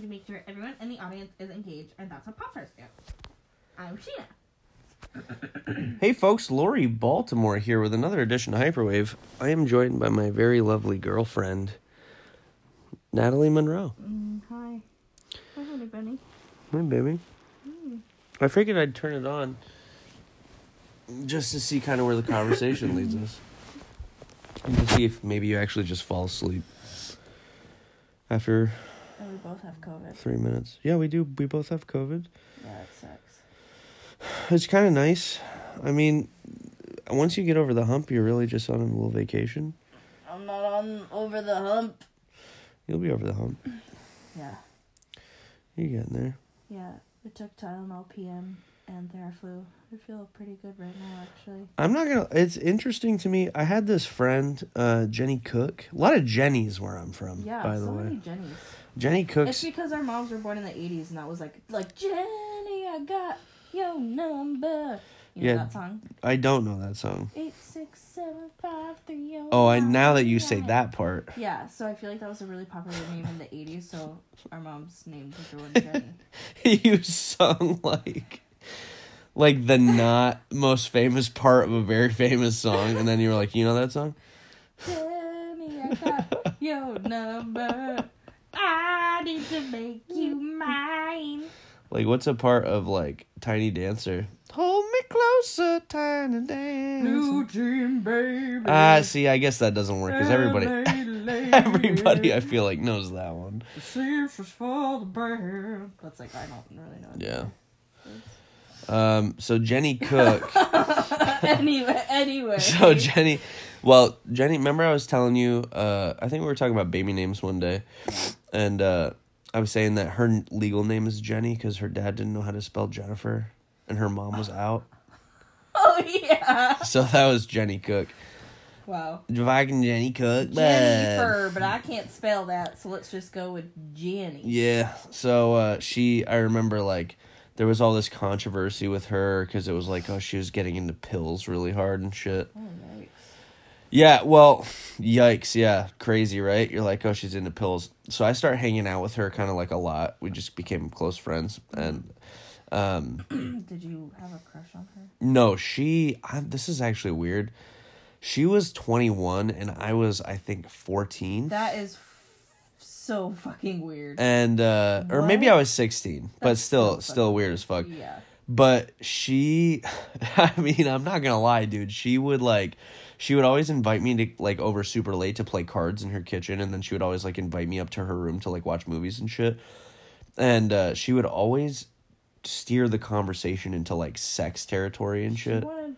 to make sure everyone in the audience is engaged, and that's what pop stars do. I'm Sheena. Hey folks, Lori Baltimore here with another edition of Hyperwave. I am joined by my very lovely girlfriend, Natalie Monroe. Mm, hi. Hi, honey bunny. Hi, baby. Mm. I figured I'd turn it on just to see kind of where the conversation leads us. And to see if maybe you actually just fall asleep after And we both have COVID. three minutes. Yeah, we do. We both have COVID. Yeah, it sucks. It's kind of nice. I mean, once you get over the hump, you're really just on a little vacation. I'm not on over the hump. You'll be over the hump. Yeah. You're getting there. Yeah. We took Tylenol PM and Theraflu. I feel pretty good right now, actually. I'm not gonna. It's interesting to me. I had this friend, uh, Jenny Cook. A lot of Jennies where I'm from. Yeah, by so the way, many Jennies. Jenny It's Cook's. because our moms were born in the 80s, and that was like, like Jenny, I got your number. You know Yeah. that song? I don't know that song. Eight six seven five three oh. Oh, I now that you say that part. Yeah, so I feel like that was a really popular name in the 80s, so our moms named girl Jenny. you sung like, like the not most famous part of a very famous song, and then you were like, you know that song? Jenny, I got your number. I need to make you mine. Like, what's a part of like Tiny Dancer? Hold me closer, Tiny Dancer. New dream baby. Ah, see, I guess that doesn't work because everybody, Everybody, everybody, I feel like knows that one. This is for the band. That's like I don't really know. Yeah. Um. So Jenny Cook. anyway, anyway. so Jenny, well, Jenny, remember I was telling you. Uh, I think we were talking about baby names one day, and uh, I was saying that her legal name is Jenny because her dad didn't know how to spell Jennifer, and her mom was out. oh yeah. So that was Jenny Cook. Wow. Fucking Jenny Cook. Jennifer, but I can't spell that, so let's just go with Jenny. Yeah. So uh, she, I remember like there was all this controversy with her because it was like, oh, she was getting into pills really hard and shit. Oh, nice. Yeah. Well, yikes. Yeah. Crazy, right? You're like, oh, she's into pills. So I start hanging out with her kind of like a lot. We just became close friends. And um, Did you have a crush on her? no, she, I, this is actually weird. She was 21 and I was, I think, 14. That is f- so fucking weird. and uh or maybe I was 16, but still so still weird as fuck. yeah. But she I mean, I'm not going to lie, dude. She would like she would always invite me to like over super late to play cards in her kitchen and then she would always like invite me up to her room to like watch movies and shit. And uh she would always steer the conversation into like sex territory and She shit. wanted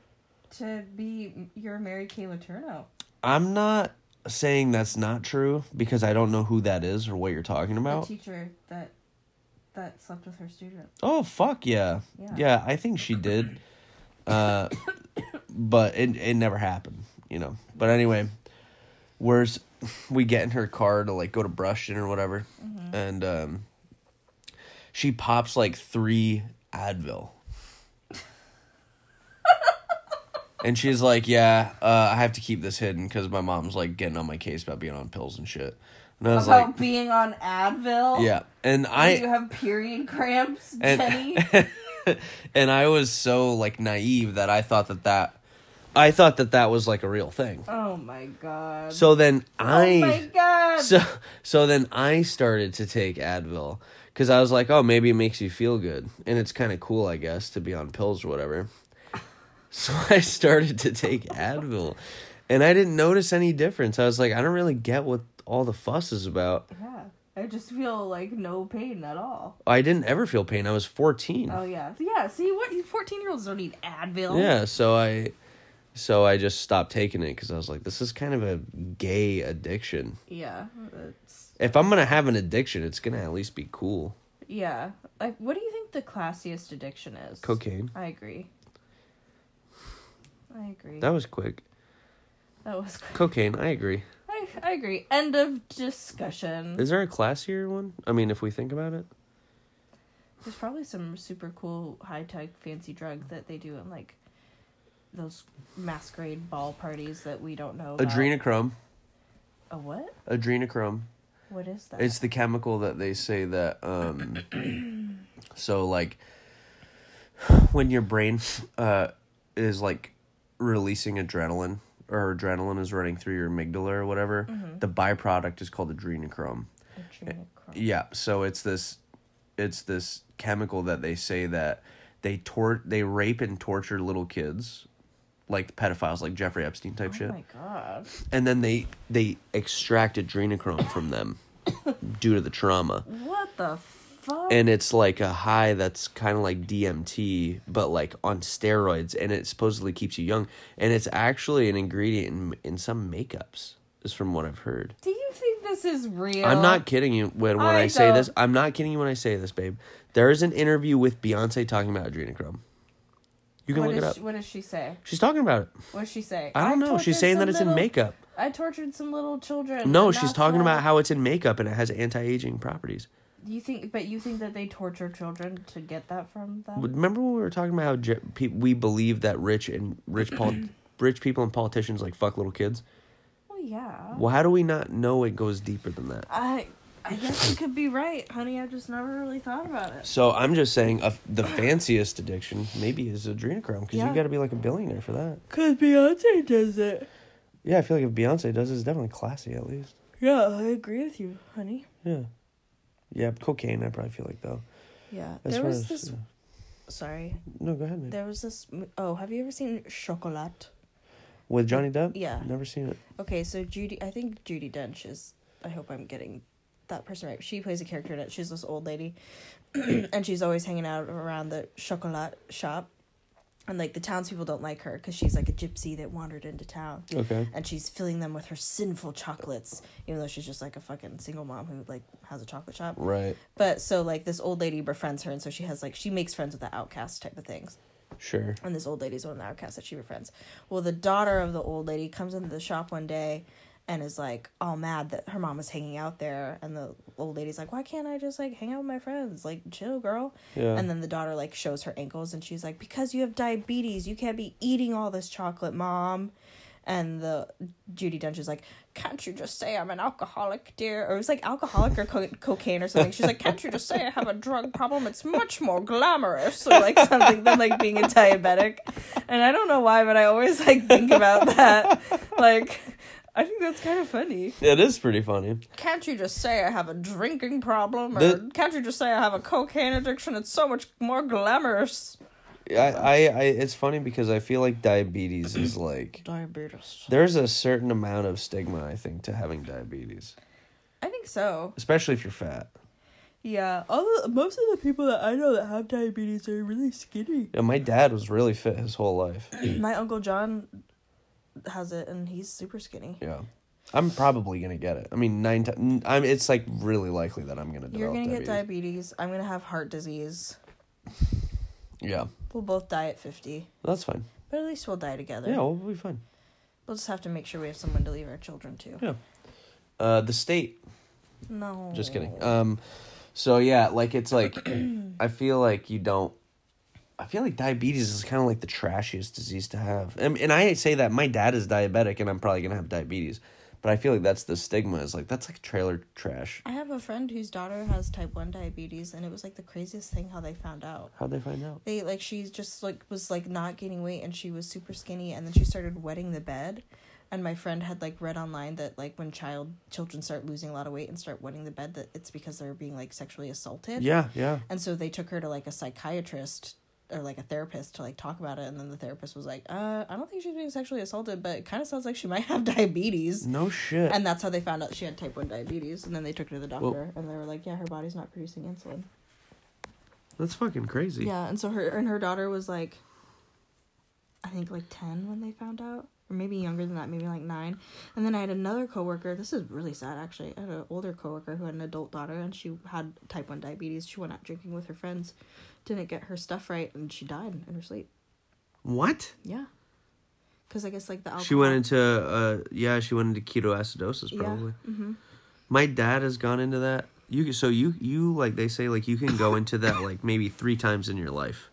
to be your Mary Kay Letourneau. I'm not saying that's not true because I don't know who that is or what you're talking The about. teacher that that slept with her student. Oh fuck yeah. Yeah. Yeah, I think she did. Uh but it it never happened, you know. But anyway, where's we get in her car to like go to Brushton or whatever. And um she pops like 3 Advil. and she's like, "Yeah, uh, I have to keep this hidden cuz my mom's like getting on my case about being on pills and shit." And I was About like, being on Advil. "Yeah." And I you have period cramps, and Jenny? and I was so like naive that I thought that that I thought that that was like a real thing. oh my god. So then oh I oh my god. so so then I started to take Advil cuz I was like, "Oh, maybe it makes you feel good." And it's kind of cool, I guess, to be on pills or whatever. So I started to take Advil and I didn't notice any difference. I was like, I don't really get what all the fuss is about. yeah. I just feel like no pain at all. I didn't ever feel pain. I was 14. Oh yeah. Yeah, see what fourteen year olds don't need Advil. Yeah, so I so I just stopped taking it cuz I was like this is kind of a gay addiction. Yeah. It's If I'm going to have an addiction, it's going to at least be cool. yeah. Like what do you think the classiest addiction is? Cocaine. I agree. I agree. That was quick. That was quick. Cocaine, I agree. I, I agree. End of discussion. Is there a classier one? I mean, if we think about it. There's probably some super cool high tech fancy drug that they do in like those masquerade ball parties that we don't know about. Adrenochrome. A what? Adrenochrome. What is that? It's the chemical that they say that um so like when your brain uh is like releasing adrenaline or adrenaline is running through your amygdala or whatever, Mm-hmm. the byproduct is called adrenochrome. Adrenochrome. Yeah, so it's this it's this chemical that they say that they tor- they rape and torture little kids like pedophiles like Jeffrey Epstein type shit. Oh shit. my god. And then they they extract adrenochrome from them due to the trauma. What the fuck? And it's like a high that's kind of like DMT but like on steroids and it supposedly keeps you young and it's actually an ingredient in in some makeups is from what I've heard. Do you think this is real? I'm not kidding you when when I, I say this. I'm not kidding you when I say this, babe. There is an interview with Beyonce talking about adrenochrome. You can What look it up. she- what does she say? She's talking about it. What does she say? I don't know. She's saying that it's in makeup. I tortured some little children. No, she's talking about how it's in makeup and it has anti-aging properties. You think, but you think that they torture children to get that from them? Remember when we were talking about how pe- we believe that rich and rich pol- rich people and politicians like fuck little kids? Well, yeah. Well, how do we not know it goes deeper than that? I, I guess you could be right, honey. I just never really thought about it. So I'm just saying, uh, the fanciest addiction maybe is adrenochrome because Yeah. you got to be like a billionaire for that. Cause Beyonce does it. Yeah, I feel like if Beyonce does, it, it's definitely classy at least. Yeah, I agree with you, honey. Yeah, yeah. Cocaine, I probably feel like though. Yeah, As there far was as- this. Sorry, No, go ahead, man. there was this. m- Oh, have you ever seen Chocolat? With Johnny Depp. Yeah. Never seen it. Okay, so Judy, I think Judi Dench is. I hope I'm getting that person right. She plays a character in it. She's this old lady, and she's always hanging out around the chocolate shop, and like the townspeople don't like her because she's like a gypsy that wandered into town, Okay. and she's filling them with her sinful chocolates, even though she's just like a fucking single mom who like has a chocolate shop. Right. But so like this old lady befriends her, and so she has like she makes friends with the outcast type of things. Sure. And this old lady's one of the outcasts that she befriends. Well, the daughter of the old lady comes into the shop one day and is like all mad that her mom is hanging out there. And the old lady's like, why can't I just like hang out with my friends? Like, chill, girl. Yeah. And then the daughter like shows her ankles and she's like, because you have diabetes, you can't be eating all this chocolate, mom. And the Judi Dench is like, can't you just say I'm an alcoholic, dear? Or it was like alcoholic or co- cocaine or something. She's like, can't you just say I have a drug problem? It's much more glamorous or like something than like being a diabetic. And I don't know why, but I always like think about that. Like, I think that's kind of funny. it is pretty funny. Can't you just say I have a drinking problem? Or The- can't you just say I have a cocaine addiction? It's so much more glamorous. I, I, I, it's funny because I feel like diabetes is like Diabetes. there's a certain amount of stigma I think to having diabetes, I think so. especially if you're fat. Yeah, all the, most of the people that I know that have diabetes are really skinny. Yeah, my dad was really fit his whole life. My uncle John has it, and he's super skinny. Yeah. I'm probably gonna get it. I mean, nine. T- I'm. It's like really likely that I'm gonna develop You're gonna diabetes. get diabetes. I'm gonna have heart disease. Yeah, We'll both die at fifty, that's fine. but at least we'll die together. Yeah, we'll be fine. We'll just have to make sure we have someone to leave our children to. Yeah. Uh, the state. No. Just kidding. Um, so yeah, like it's like, I feel like you don't. I feel like diabetes is kind of like the trashiest disease to have, and and I say that my dad is diabetic, and I'm probably gonna have diabetes, but I feel like that's the stigma. Is like that's like trailer trash. I have a friend whose daughter has type one diabetes, and it was like the craziest thing how they found out. How'd they find out? They like she just like was like not gaining weight, and she was super skinny, and then she started wetting the bed. And my friend had like read online that like when child children start losing a lot of weight and start wetting the bed, that it's because they're being like sexually assaulted. Yeah, yeah. And so they took her to like a psychiatrist or like a therapist to like talk about it and then the therapist was like, "Uh, I don't think she's being sexually assaulted, but it kind of sounds like she might have diabetes." No shit. And that's how they found out she had type 1 diabetes and then they took her to the doctor Well- and they were like, "Yeah, her body's not producing insulin." that's fucking crazy. Yeah, and so her and her daughter was like I think like 10 when they found out or maybe younger than that, maybe like 9. And then I had another coworker, this is really sad actually. I had an older coworker who had an adult daughter and she had type 1 diabetes. She went out drinking with her friends, didn't get her stuff right and she died in her sleep. What? Yeah. Cuz I guess like the alcohol She went into uh yeah, she went into ketoacidosis probably. Yeah. Mhm. My dad has gone into that. You so you you like they say like you can go into that like maybe 3 times in your life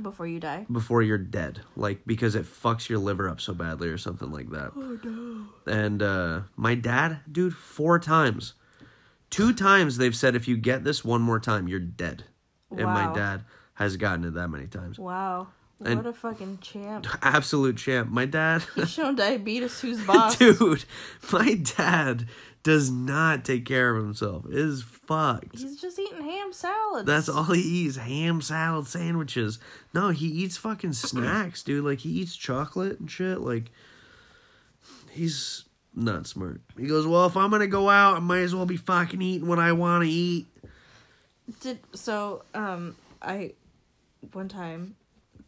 Before you die. before you're dead. Like because it fucks your liver up so badly or something like that. Oh no. And uh my dad, dude, 4 times. Two times they've said if you get this one more time, you're dead. Wow. And my dad has gotten it that many times. Wow. And- what a fucking champ. Absolute champ. My dad, He's shown diabetes who's boss. dude, my dad does not take care of himself. It Is fucked. He's just eating ham salads. That's all he eats: ham, salad, sandwiches. No, he eats fucking snacks, dude. Like he eats chocolate and shit. Like he's not smart. He goes, "Well, if I'm gonna go out, I might as well be fucking eating what I want to eat." Did so um I one time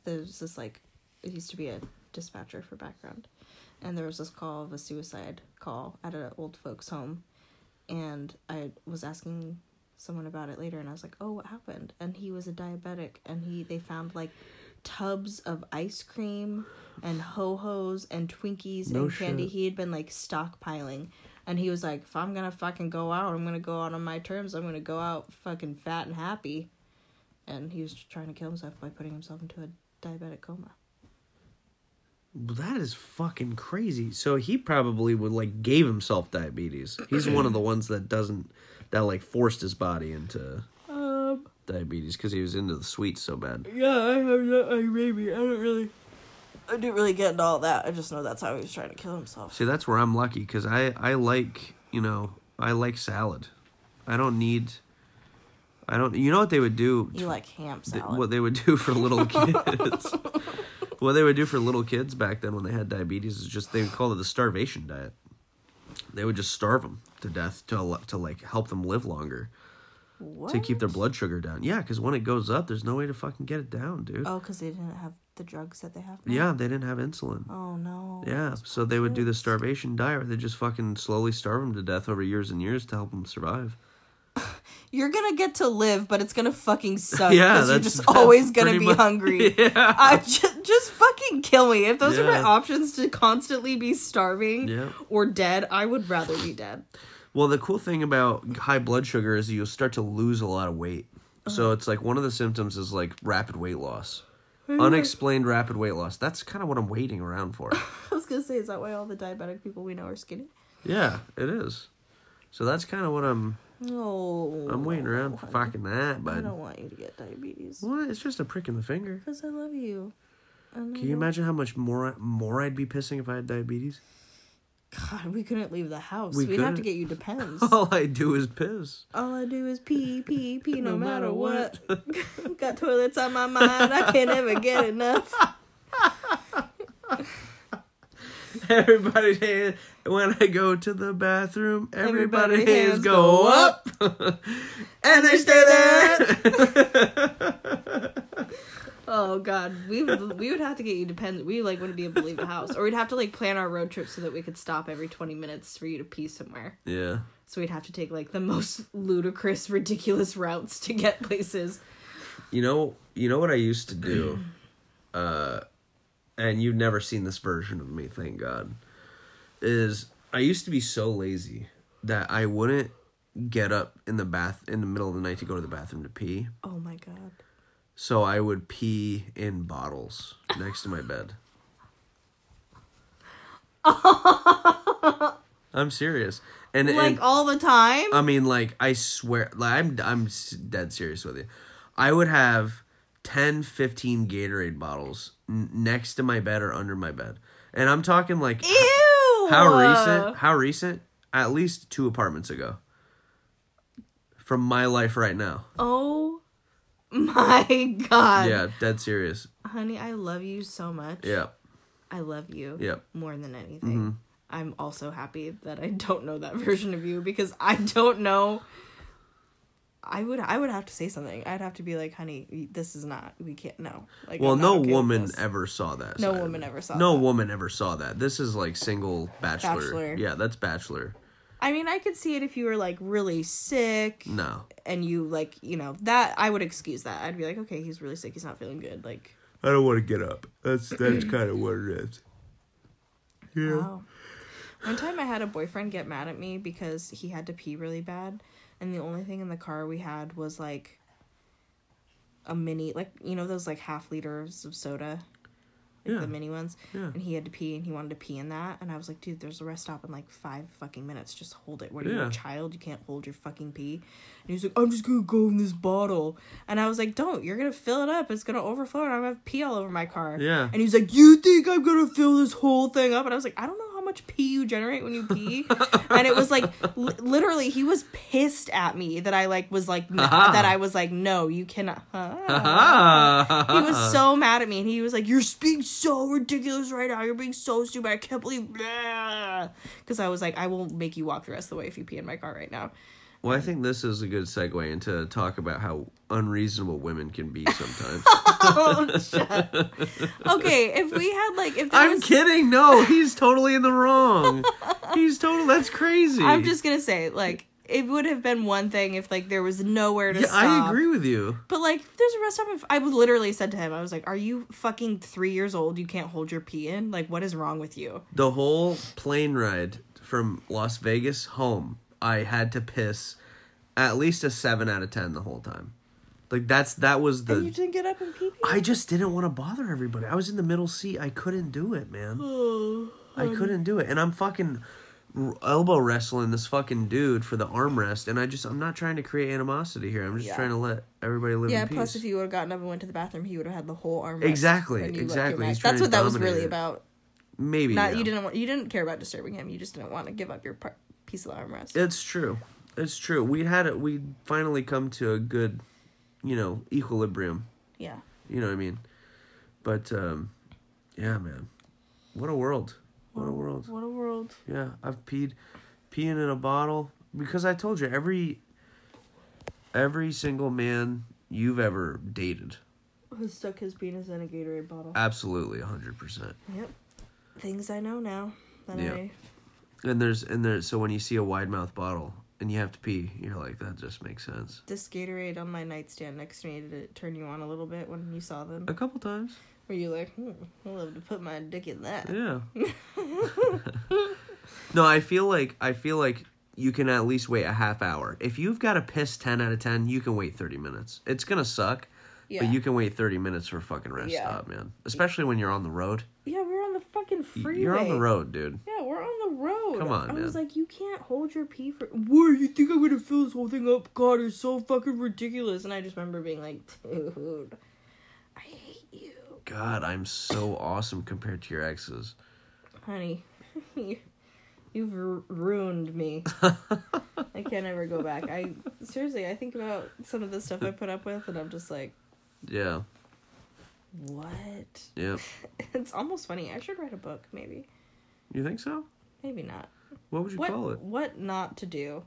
there's this like it used to be a dispatcher for background and there was this call of a suicide call at an old folks home and I was asking someone about it later and I was like, "Oh, what happened?" And he was a diabetic and he they found like tubs of ice cream and ho-hos and Twinkies No and candy. shit. He had been like stockpiling and he was like, if I'm gonna fucking go out, I'm gonna go out on my terms. I'm gonna go out fucking fat and happy. And he was trying to kill himself by putting himself into a diabetic coma. That is fucking crazy. So he probably would like gave himself diabetes. He's one of the ones that doesn't that like forced his body into Um, diabetes because he was into the sweets so bad. yeah, I have that. I maybe I don't really. I didn't really get into all that. I just know that's how he was trying to kill himself. See, that's where I'm lucky because I I like you know I like salad. I don't need. I don't. You know what they would do? You like ham salad? what they would do for little kids. What they would do for little kids back then when they had diabetes is just they would call it the starvation diet. They would just starve them to death to to like help them live longer what? to keep their blood sugar down. Yeah, because when it goes up, there's no way to fucking get it down, dude. Oh, because they didn't have the drugs that they have. Now? Yeah, they didn't have insulin. Oh no. Yeah, so they would do the starvation diet where they just fucking slowly starve them to death over years and years to help them survive. You're gonna get to live, but it's gonna fucking suck. Yeah, because you're that's- just that's always gonna be much- hungry. Yeah. I just, just fucking kill me. If those are my options to constantly be starving Yeah. or dead, I would rather be dead. Well, the cool thing about high blood sugar is you'll start to lose a lot of weight. So uh-huh. it's like one of the symptoms is like rapid weight loss. Mm-hmm. Unexplained rapid weight loss. That's kind of what I'm waiting around for. I was gonna say, is that why all the diabetic people we know are skinny? yeah, it is. So that's kind of what I'm Oh, I'm waiting around for fucking that, but I don't want you to get diabetes. what? It's just a prick in the finger. Because I love you. Can you imagine how much more more I'd be pissing if I had diabetes? God, we couldn't leave the house. We would have to get you Depends. All I do is piss. All I do is pee, pee, pee, no, No matter, matter what. Got toilets on my mind. I can't ever get enough. Everybody hands when I go to the bathroom. Everybody, Everybody hands, hands go go up, and they stay there. Oh God, we would, we would have to get you Depends. We like wouldn't be able to leave the house, or we'd have to like plan our road trip so that we could stop every twenty minutes for you to pee somewhere. yeah, So we'd have to take like the most ludicrous, ridiculous routes to get places. you know, you know what I used to do, uh, and you've never seen this version of me, thank God. Is I used to be so lazy that I wouldn't get up in the bath in the middle of the night to go to the bathroom to pee. Oh my God. So I would pee in bottles next to my bed. I'm serious. And, Like and all the time. I mean like I swear like I'm I'm dead serious with you. I would have 10 15 Gatorade bottles n- next to my bed or under my bed. And I'm talking like Ew. how recent? How recent? At least two apartments ago. From my life right now. Oh my God. Yeah, dead serious. Honey, I love you so much. Yeah. I love you. Yep. More than anything. Mm-hmm. I'm also happy that I don't know that version of you because I don't know. I would I would have to say something. I'd have to be like, honey, this is not. We can't. No. Like, Well, no okay woman ever saw that. No woman ever saw No that. woman ever saw that. This is like single bachelor. Bachelor. Yeah, that's bachelor. I mean, I could see it if you were like really sick No, and you like, you know, that I would excuse that. I'd be like, okay, he's really sick. He's not feeling good. Like, I don't want to get up. That's that's kind of what it is. Yeah. Wow. One time I had a boyfriend get mad at me because he had to pee really bad, and the only thing in the car we had was like a mini, like, you know, those like half liters of soda. Like Yeah. the mini ones. Yeah. And he had to pee, and he wanted to pee in that. And I was like, dude, there's a rest stop in like five fucking minutes. Just hold it. What are you, Yeah. a child? You can't hold your fucking pee. And he was like, I'm just gonna go in this bottle. And I was like, don't. You're gonna fill it up. It's gonna overflow, and I'm gonna have pee all over my car. Yeah. And he's like, you think I'm gonna fill this whole thing up? And I was like, I don't know much pee you generate when you pee. and it was like, li- literally, he was pissed at me that I like was like, n- uh-huh. that I was like, no, you cannot. Uh-huh. he was so mad at me, and he was like, "You're being so ridiculous right now. You're being so stupid. I can't believe." Because I was like, "I will make you walk the rest of the way if you pee in my car right now." Well, I think this is a good segue into talk about how unreasonable women can be sometimes. oh, shut. Okay, if we had like, if there I'm was, kidding. No, he's totally in the wrong. He's total. That's crazy. I'm just gonna say, like, it would have been one thing if like there was nowhere to Yeah, stop. I agree with you. But like, there's a rest stop. I was literally said to him, I was like, "Are you fucking three years old? You can't hold your pee in? Like, what is wrong with you?" The whole plane ride from Las Vegas home, I had to piss at least a seven out of ten the whole time. Like that's that was the. And you didn't get up and pee. pee? I just didn't want to bother everybody. I was in the middle seat. I couldn't do it, man. Oh, I couldn't do it, and I'm fucking elbow wrestling this fucking dude for the armrest, and I just I'm not trying to create animosity here. I'm just Yeah. trying to let everybody live Yeah, in peace. plus if you would have gotten up and went to the bathroom, he would have had the whole arm. Exactly, when you left exactly. That's what that was really it. about. Maybe Not yeah. you didn't want you didn't care about disturbing him. You just didn't want to give up your par- piece of the armrest. It's true. It's true. We had it. We finally come to a good, you know, equilibrium. yeah. You know what I mean? But um, yeah, man, what a world! What a world! What a world. Yeah, I've peed, peeing in a bottle because I told you every, every single man you've ever dated, Has stuck his penis in a Gatorade bottle. absolutely hundred percent. Yep. Things I know now. That Yeah. I And there's and there's so when you see a wide mouth bottle and you have to pee, you're like that just makes sense. this Gatorade on my nightstand next to me did it turn you on a little bit when you saw them? A couple times. Were you like, hmm, I love to put my dick in that? Yeah. no, I feel like I feel like you can at least wait a half hour. If you've got to piss ten out of ten, you can wait thirty minutes. It's gonna suck, Yeah. but you can wait thirty minutes for a fucking rest Yeah. stop, man. Especially when you're on the road. yeah, we're on the fucking freeway. You're on the road, dude. Yeah, we're on the road. Come on, I was like, you can't hold your pee for. What? You think I'm gonna fill this whole thing up? God, it's so fucking ridiculous. And I just remember being like, dude, I hate you, God, I'm so awesome compared to your exes. honey. you, you've ru- ruined me. I can't ever go back. I seriously, I think about some of the stuff I put up with, and I'm just like, Yeah. What? Yeah. It's almost funny. I should write a book, maybe. You think so? Maybe not. What would you What? call it? What not to do?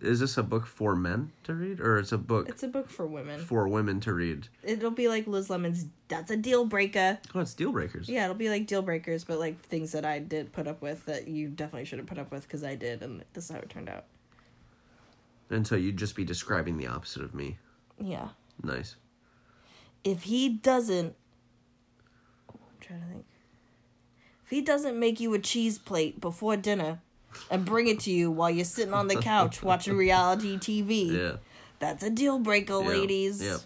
Is this a book for men to read, or it's a book It's a book for women. for women to read? It'll be like Liz Lemon's. That's a deal breaker. Oh, it's deal breakers. Yeah, it'll be like deal breakers, but like things that I did put up with that you definitely shouldn't put up with because I did, and this is how it turned out. And so you'd just be describing the opposite of me. Yeah. Nice. If he doesn't, I'm trying to think. If he doesn't make you a cheese plate before dinner and bring it to you while you're sitting on the couch watching reality TV, Yeah. that's a deal breaker, Yeah, ladies. yeah.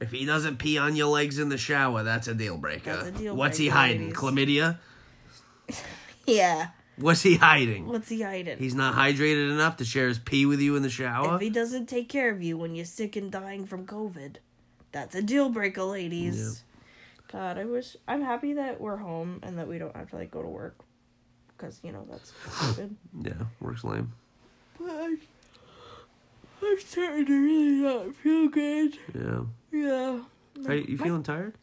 If he doesn't pee on your legs in the shower, that's a deal breaker. A deal What's he hiding? ladies. Chlamydia? Yeah. What's he hiding? What's he hiding? He's not hydrated enough to share his pee with you in the shower? If he doesn't take care of you when you're sick and dying from COVID, that's a deal breaker, ladies. God, I wish I'm happy that we're home and that we don't have to like go to work, because you know that's stupid. yeah, works lame. But I, I'm starting to really not feel good. Yeah. Yeah. Hey, you My- feeling tired?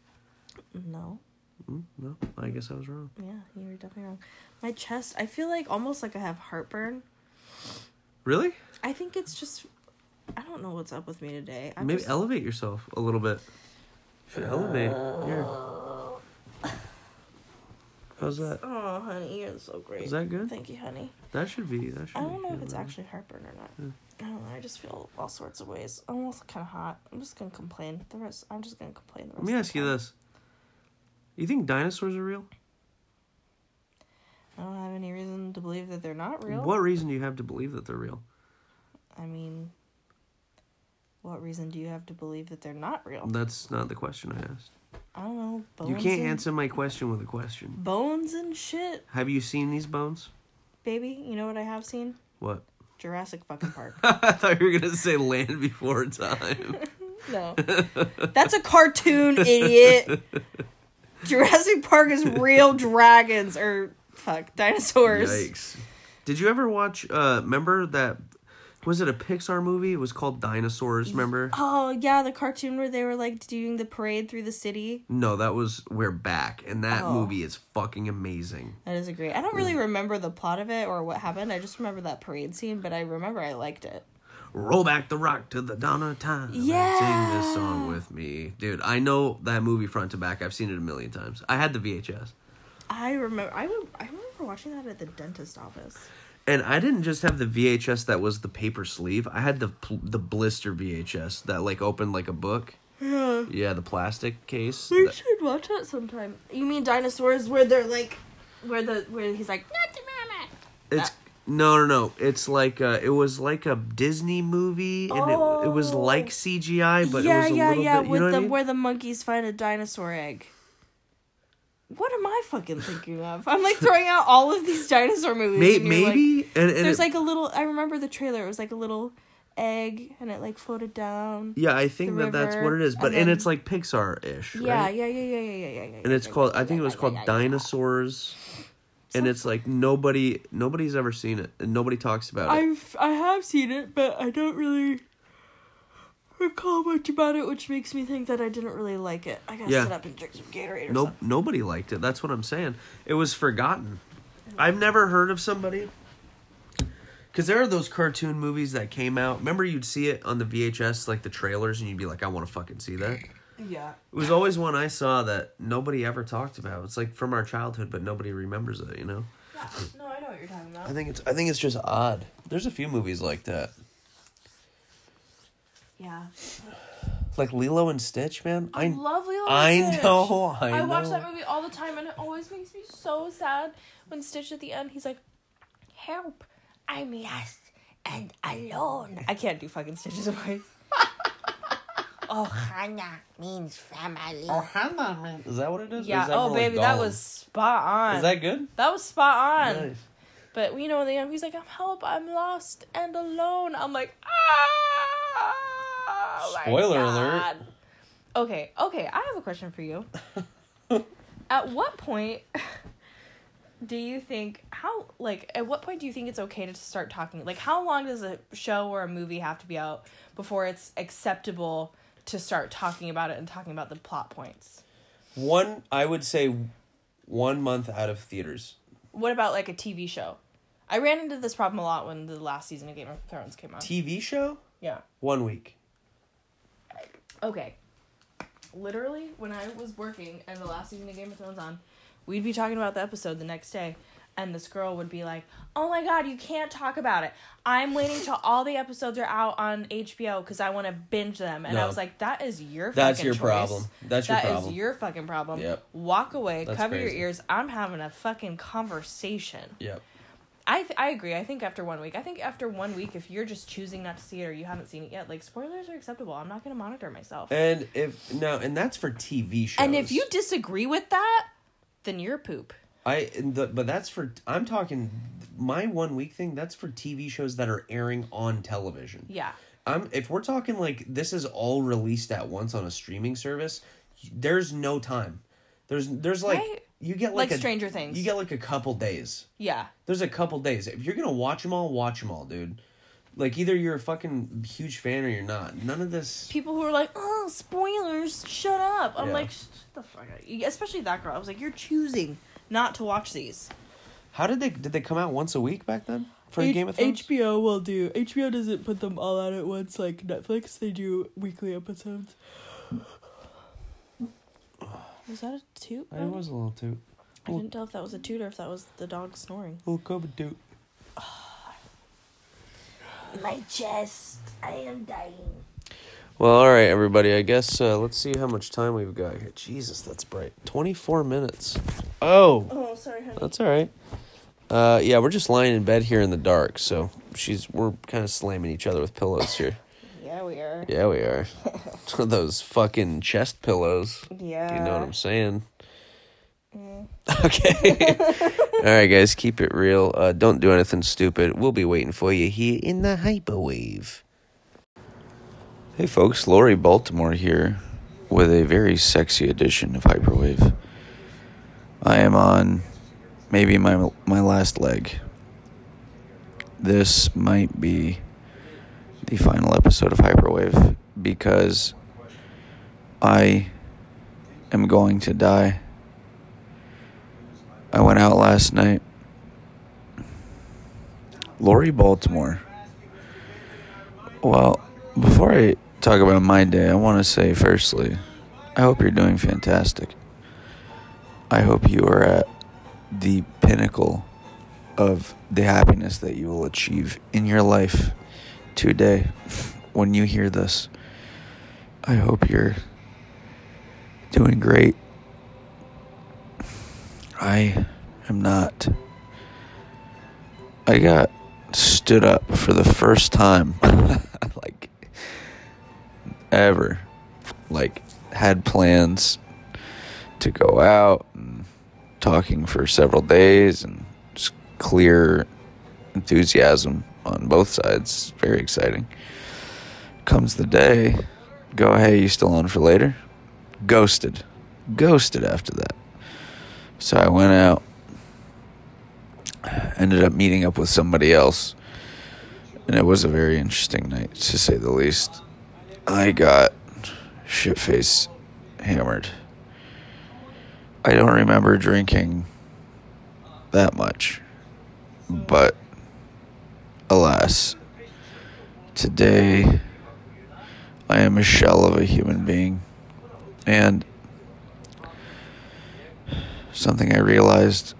No. Mm, no, I guess I was wrong. Yeah, you were definitely wrong. My chest, I feel like almost like I have heartburn. Really? I think it's just, I don't know what's up with me today. I'm Maybe just, elevate yourself a little bit. Should elevate. Here. How's that? Oh, honey, you're so great. Is that good? Thank you, honey. That should be. That should. I don't know if it's right? actually heartburn or not. I don't know. I just feel all sorts of ways. I'm also kind of hot. I'm just gonna complain. The rest. I'm just gonna complain. The rest Let me ask you this. You think dinosaurs are real? I don't have any reason to believe that they're not real. What reason do you have to believe that they're real? I mean, what reason do you have to believe that they're not real? That's not the question I asked. I don't know. Bones You can't and, answer my question with a question. bones and shit, Have you seen these bones? baby. You know what I have seen? What? Jurassic fucking Park. I thought you were gonna say Land Before Time. no, that's a cartoon, idiot. Jurassic Park is real dragons or fuck dinosaurs. Yikes! Did you ever watch? uh Remember that? Was it a Pixar movie? It was called Dinosaurs. Remember? Oh yeah, the cartoon where they were like doing the parade through the city. No, that was We're Back, and that Oh. movie is fucking amazing. That is a great. I don't really mm. remember the plot of it or what happened. I just remember that parade scene, but I remember I liked it. Roll back the rock to the dawn of time. Yeah. Sing this song with me. Dude, I know that movie front to back. I've seen it a million times. I had the VHS. I remember. I, I remember watching that at the dentist office. And I didn't just have the VHS that was the paper sleeve. I had the the blister VHS that like opened like a book. Yeah. Yeah, the plastic case. We That- should watch that sometime. You mean dinosaurs where they're like, where the where he's like, not the mama. It's no, no, no. It's like uh, it was like a Disney movie, and it it was Oh. like CGI, but yeah, it was a yeah, little yeah. bit. With the I mean? where the monkeys find a dinosaur egg. What am I fucking thinking of? I'm like throwing out all of these dinosaur movies. May- and you're like- maybe, and, and There's it- like a little. I remember the trailer. It was like a little egg, and it like floated down. yeah, I think that that's what it is. But and and, it's like Pixar ish, Yeah, right? yeah, yeah, yeah, yeah, yeah, yeah, yeah. And it's yeah, called. yeah, I think it was called. Dinosaurs. And it's like nobody, nobody's ever seen it, and nobody talks about it. I've I have seen it, but I don't really recall much about it, which makes me think that I didn't really like it. I gotta Yeah. sit up and drink some Gatorade or Nope, something. nobody liked it. That's what I'm saying. It was forgotten. I've never heard of somebody. Because there are those cartoon movies that came out. Remember, you'd see it on the VHS, like the trailers, and you'd be like, I want to fucking see that. Yeah. It was always one I saw that nobody ever talked about. It's like from our childhood, but nobody remembers it, you know? yeah. No, I know what you're talking about. I think it's I think it's just odd. There's a few movies like that. Yeah. Like Lilo and Stitch, man. I, I love Lilo I and Stitch. know, I I watch that movie all the time, and it always makes me so sad when Stitch at the end he's like, "Help! I'm lost and alone." I can't do fucking Stitch's voice. Ohana means family. Ohana means. Is that what it is? Or is Yeah. Oh, more like baby, that was spot on. Is that good? That was spot on. Nice. But you know, in the end, he's like, "I'm help! I'm lost and alone." I'm like, ah! Oh Spoiler alert. Okay, okay. I have a question for you. at what point do you think how like at what point do you think it's okay to start talking? Like, how long does a show or a movie have to be out before it's acceptable to start talking about it and talking about the plot points? One, I would say, one month out of theaters. What about like a TV show? I ran into this problem a lot when the last season of Game of Thrones came out. TV show, yeah. one week. Okay. Literally, when I was working and the last season of Game of Thrones on, we'd be talking about the episode the next day, and this girl would be like, "Oh my god, you can't talk about it. I'm waiting till all the episodes are out on HBO because I want to binge them." And I was like, "That is your That's fucking your choice. problem. That's your That is problem. your fucking problem. Yep. Walk away, That's cover crazy. your ears. I'm having a fucking conversation." Yep. I th- I agree. I think after one week, I think after one week, if you're just choosing not to see it or you haven't seen it yet, like spoilers are acceptable. I'm not gonna monitor myself. And if no, and that's for TV shows. And if you disagree with that, then you're poop. I, the, but that's for. I'm talking my one week thing. That's for TV shows that are airing on television. Yeah. I'm if we're talking like this is all released at once on a streaming service, there's no time. There's there's like Right? You get like, Like a, Stranger Things. You get like a couple days. Yeah. There's a couple days. If you're gonna watch them all, watch them all, dude. Like either you're a fucking huge fan or you're not. None of this. People who are like, oh, spoilers, shut up. I'm Yeah. like, shut the fuck up. Especially that girl. I was like, you're choosing not to watch these. How did they did they come out once a week back then for Game of Thrones? HBO will do. HBO doesn't put them all out at once like Netflix. They do weekly episodes. Was that a toot? It was a little toot. I didn't tell if that was a toot or if that was the dog snoring. Oh, COVID dude. My chest, I am dying. Well, all right, everybody. I guess uh, let's see how much time we've got here. Jesus, that's bright. Twenty-four minutes. Oh, Oh, sorry, honey. that's all right. Uh, yeah, we're just lying in bed here in the dark, so she's we're kind of slamming each other with pillows here. Yeah, we are. Yeah, we are. Those fucking chest pillows. Yeah. You know what I'm saying? Okay. All right, guys, keep it real. Uh, don't do anything stupid. We'll be waiting for you here in the hyperwave. Hey, folks, Lori Baltimore here with a very sexy edition of Hyperwave. I am on maybe my my last leg. This might be the final episode of Hyperwave because I am going to die. I went out last night. Lori Baltimore. Well, before I talk about my day, I want to say firstly, I hope you're doing fantastic. I hope you are at the pinnacle of the happiness that you will achieve in your life today when you hear this. I hope you're doing great. I am not. I got stood up for the first time, like, ever. Like, had plans to go out and talking for several days and just clear enthusiasm on both sides. Very exciting. Comes the day, go, hey, you still on for later? Ghosted. Ghosted after that. So I went out, ended up meeting up with somebody else, and it was a very interesting night, to say the least. I got shit face hammered. I don't remember drinking that much, but alas, today I am a shell of a human being, and something I realized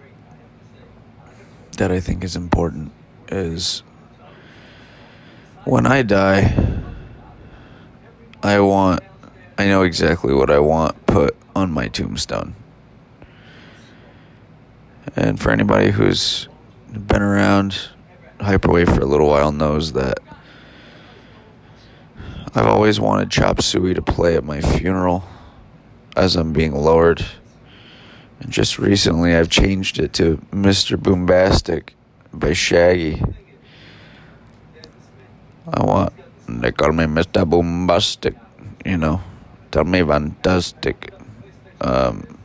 that I think is important is when I die, I want, I know exactly what I want put on my tombstone. And for anybody who's been around Hyperwave for a little while knows that I've always wanted Chop Suey to play at my funeral as I'm being lowered. And just recently I've changed it to Mr. Boombastic by Shaggy. I want, they call me Mr. Boombastic, you know, tell me fantastic. Um,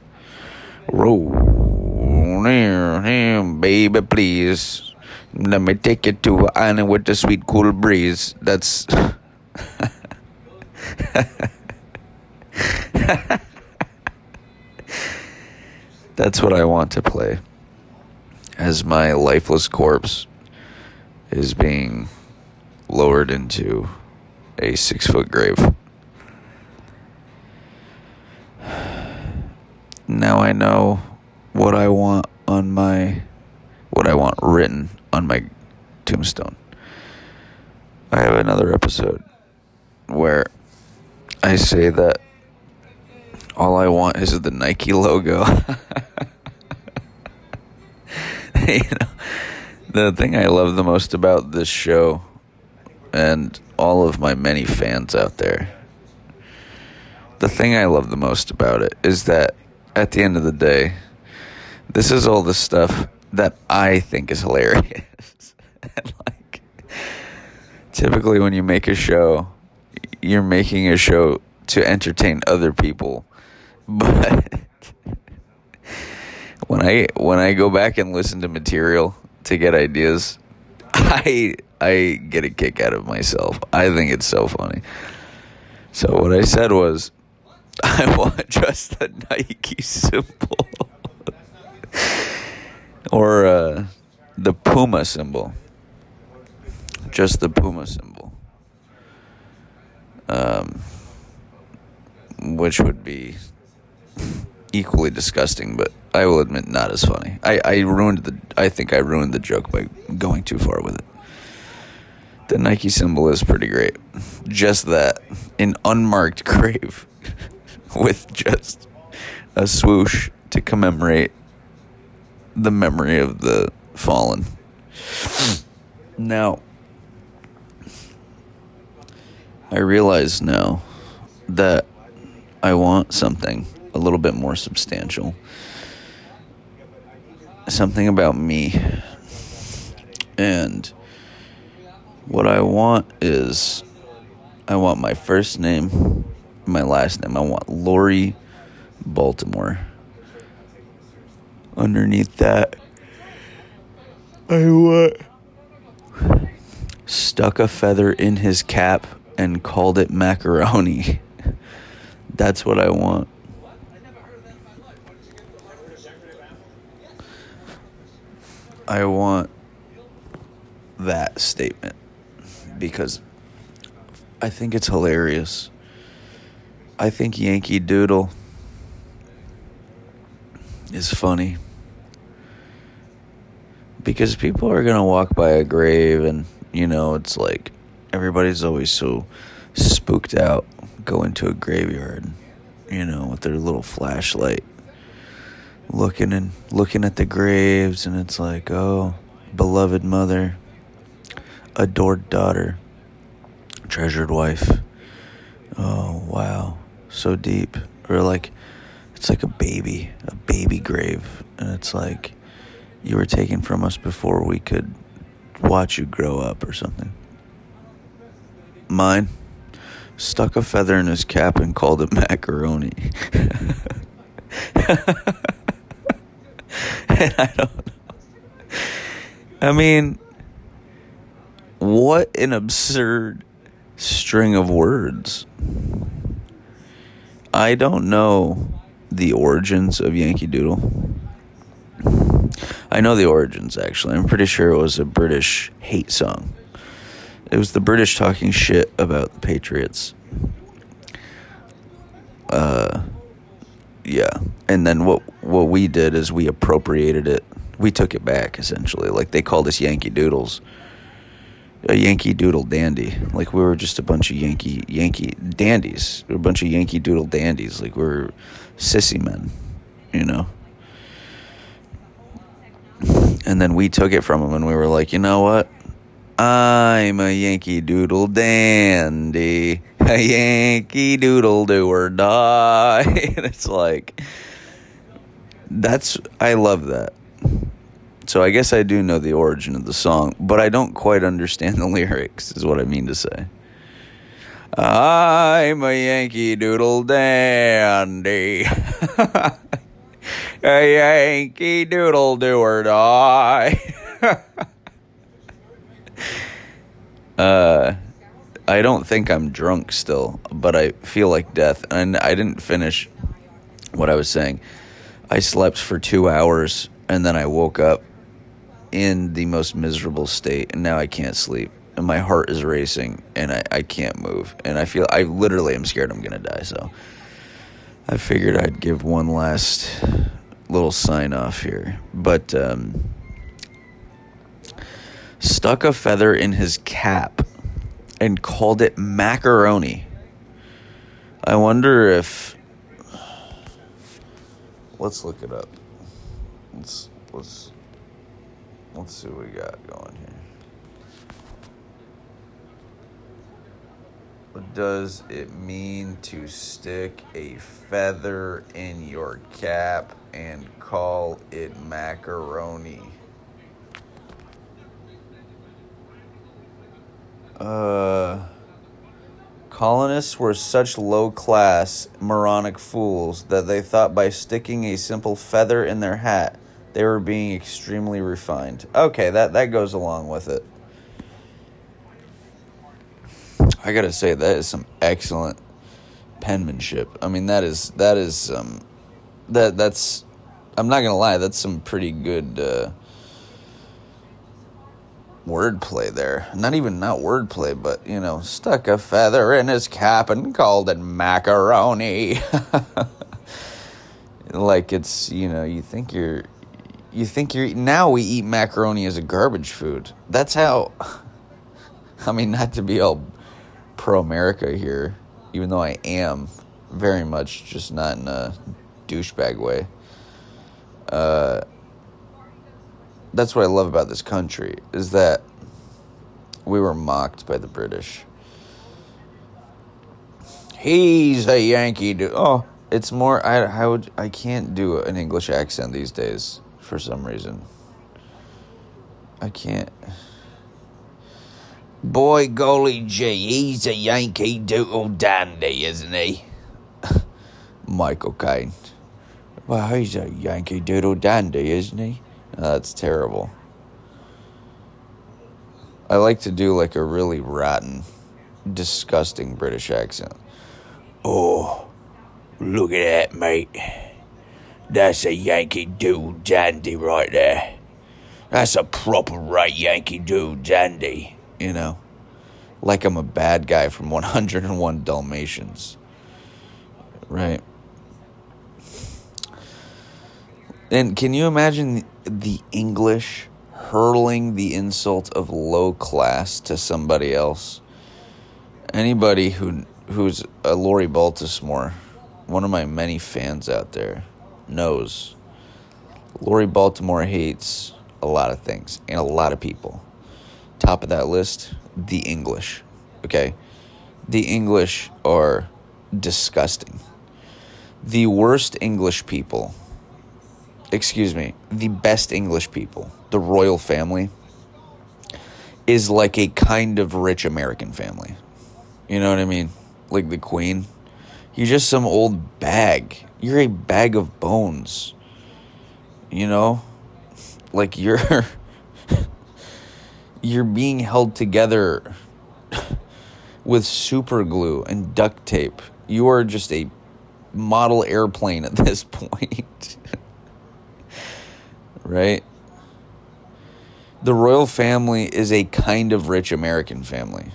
roll near him, baby, please. Let me take you to an island with the sweet cool breeze. That's. That's what I want to play. As my lifeless corpse is being lowered into a six foot grave. Now I know what I want on my. what I want written on my tombstone. I have another episode where I say that all I want is the Nike logo. you know, the thing I love the most about this show and all of my many fans out there, the thing I love the most about it is that at the end of the day, this is all the stuff that I think is hilarious. and like, typically when you make a show, you're making a show to entertain other people. But when I when I go back and listen to material to get ideas, I I get a kick out of myself. I think it's so funny. So what I said was I want just the Nike symbol. Or uh, the Puma symbol. Just the Puma symbol. Um, which would be equally disgusting, but I will admit not as funny. I, I ruined the I think I ruined the joke by going too far with it. The Nike symbol is pretty great. Just that. An unmarked grave with just a swoosh to commemorate the memory of the fallen. Now, I realize now that I want something a little bit more substantial. Something about me. And what I want is I want my first name, my last name. I want Lori Baltimore. Underneath that, I want stuck a feather in his cap and called it macaroni. That's what I want. I want that statement because I think it's hilarious. I think Yankee Doodle is funny. Because people are going to walk by a grave and you know it's like everybody's always so spooked out going to a graveyard you know with their little flashlight looking and looking at the graves and it's like oh beloved mother adored daughter treasured wife. Oh wow. So deep. Or like it's like a baby a baby grave and it's like you were taken from us before we could watch you grow up or something mine stuck a feather in his cap and called it macaroni and I don't know. I mean, what an absurd string of words. I don't know the origins of Yankee Doodle. I know the origins actually. I'm pretty sure it was a British hate song. It was the British talking shit about the Patriots. Uh yeah. And then what what we did is we appropriated it. We took it back essentially. Like they called us Yankee Doodles. A Yankee Doodle dandy. Like we were just a bunch of Yankee Yankee dandies. We were a bunch of Yankee Doodle dandies. Like we we're sissy men, you know. And then we took it from them and we were like, you know what? I'm a Yankee Doodle dandy, a Yankee Doodle do or die. and it's like, that's, I love that. So I guess I do know the origin of the song, but I don't quite understand the lyrics, is what I mean to say. I'm a Yankee Doodle dandy. a Yankee Doodle do or die. uh, I don't think I'm drunk still, but I feel like death. And I didn't finish what I was saying. I slept for two hours and then I woke up in the most miserable state, and now I can't sleep. And my heart is racing, and I, I can't move. And I feel, I literally am scared I'm to die. So I figured I'd give one last little sign off here. But, um, stuck a feather in his cap and called it macaroni. I wonder if. Let's look it up. Let's let's let's see what we got going here. Does it mean to stick a feather in your cap and call it macaroni? Uh, colonists were such low class, moronic fools that they thought by sticking a simple feather in their hat, they were being extremely refined. Okay, that, that goes along with it. I gotta say, that is some excellent penmanship. I mean, that is, that is, um, that, that's, I'm not gonna lie, that's some pretty good, uh, wordplay there. Not even not wordplay, but you know, stuck a feather in his cap and called it macaroni. like it's you know, you think you're you think you're now we eat macaroni as a garbage food. That's how I mean not to be all pro America here, even though I am very much just not in a douchebag way. Uh that's what I love about this country is that we were mocked by the British. He's a Yankee dude. Oh, it's more. I I would. I can't do an English accent these days for some reason. I can't. Boy, golly gee, he's a Yankee Doodle dandy, isn't he? Michael Caine. Well, he's a Yankee Doodle dandy, isn't he? Oh, that's terrible. I like to do like a really rotten, disgusting British accent. Oh, look at that, mate. That's a Yankee Doodle dandy right there. That's a proper right Yankee Doodle dandy, you know? Like I'm a bad guy from 101 Dalmatians. Right. And can you imagine the English hurling the insult of low class to somebody else? Anybody who who's a Lori Baltimore, one of my many fans out there, knows Lori Baltimore hates a lot of things and a lot of people. Top of that list, the English. Okay? The English are disgusting. The worst English people excuse me, the best English people, the royal family, is like a kind of rich American family. You know what I mean? Like the Queen. You're just some old bag. You're a bag of bones. You know? Like you're you're being held together with super glue and duct tape. You are just a model airplane at this point right? The royal family is a kind of rich American family.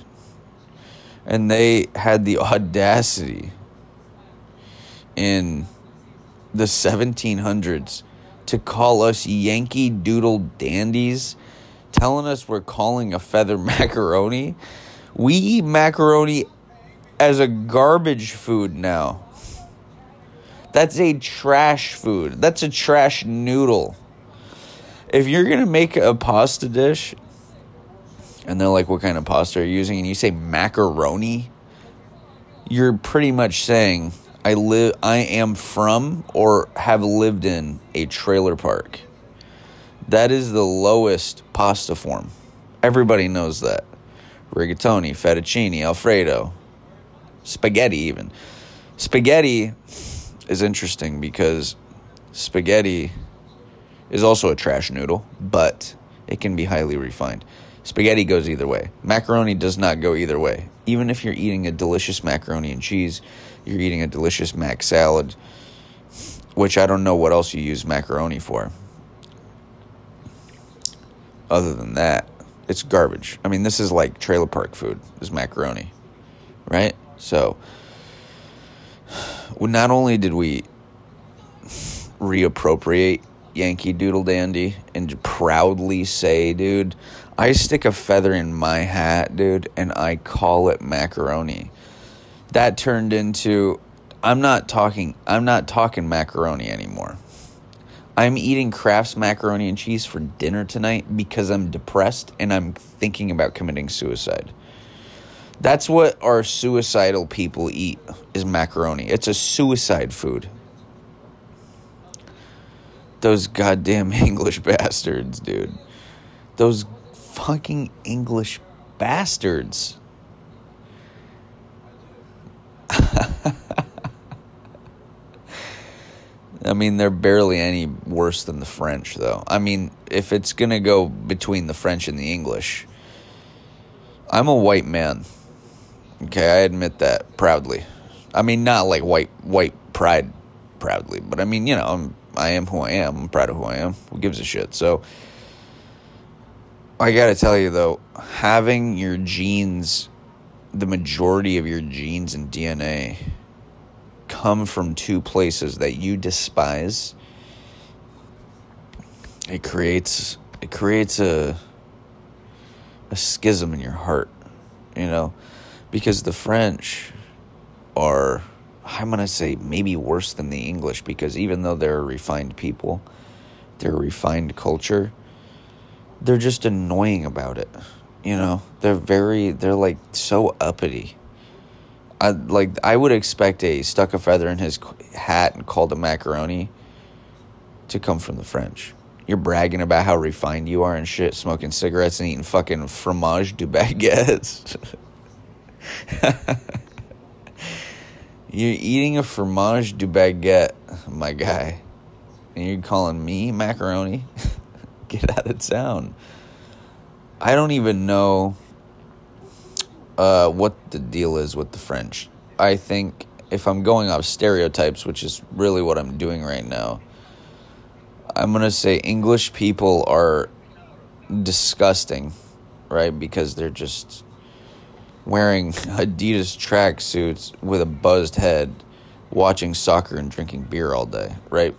And they had the audacity in the 1700s to call us Yankee Doodle dandies, telling us we're calling a feather macaroni. We eat macaroni as a garbage food now. That's a trash food. That's a trash noodle if you're gonna make a pasta dish and they're like what kind of pasta are you using and you say macaroni you're pretty much saying i live i am from or have lived in a trailer park that is the lowest pasta form everybody knows that rigatoni fettuccine alfredo spaghetti even spaghetti is interesting because spaghetti is also a trash noodle, but it can be highly refined. Spaghetti goes either way. Macaroni does not go either way. Even if you're eating a delicious macaroni and cheese, you're eating a delicious mac salad, which I don't know what else you use macaroni for. Other than that, it's garbage. I mean, this is like trailer park food, is macaroni, right? So, well, not only did we reappropriate Yankee Doodle Dandy and proudly say, dude, I stick a feather in my hat, dude, and I call it macaroni. That turned into I'm not talking I'm not talking macaroni anymore. I'm eating Kraft's macaroni and cheese for dinner tonight because I'm depressed and I'm thinking about committing suicide. That's what our suicidal people eat is macaroni. It's a suicide food those goddamn English bastards, dude. Those fucking English bastards. I mean, they're barely any worse than the French, though. I mean, if it's going to go between the French and the English, I'm a white man. Okay, I admit that proudly. I mean, not like white white pride proudly, but I mean, you know, I'm I am who I am. I'm proud of who I am. Who gives a shit? So I got to tell you though, having your genes, the majority of your genes and DNA come from two places that you despise, it creates it creates a a schism in your heart, you know, because the French are I'm going to say maybe worse than the English because even though they're refined people, they're refined culture, they're just annoying about it. You know, they're very, they're like so uppity. I like I would expect a stuck a feather in his hat and called a macaroni to come from the French. You're bragging about how refined you are and shit, smoking cigarettes and eating fucking fromage de baguettes. You're eating a fromage de baguette, my guy. And you're calling me macaroni? Get out of town. I don't even know uh, what the deal is with the French. I think if I'm going off stereotypes, which is really what I'm doing right now, I'm going to say English people are disgusting, right? Because they're just wearing Adidas tracksuits with a buzzed head, watching soccer and drinking beer all day, right?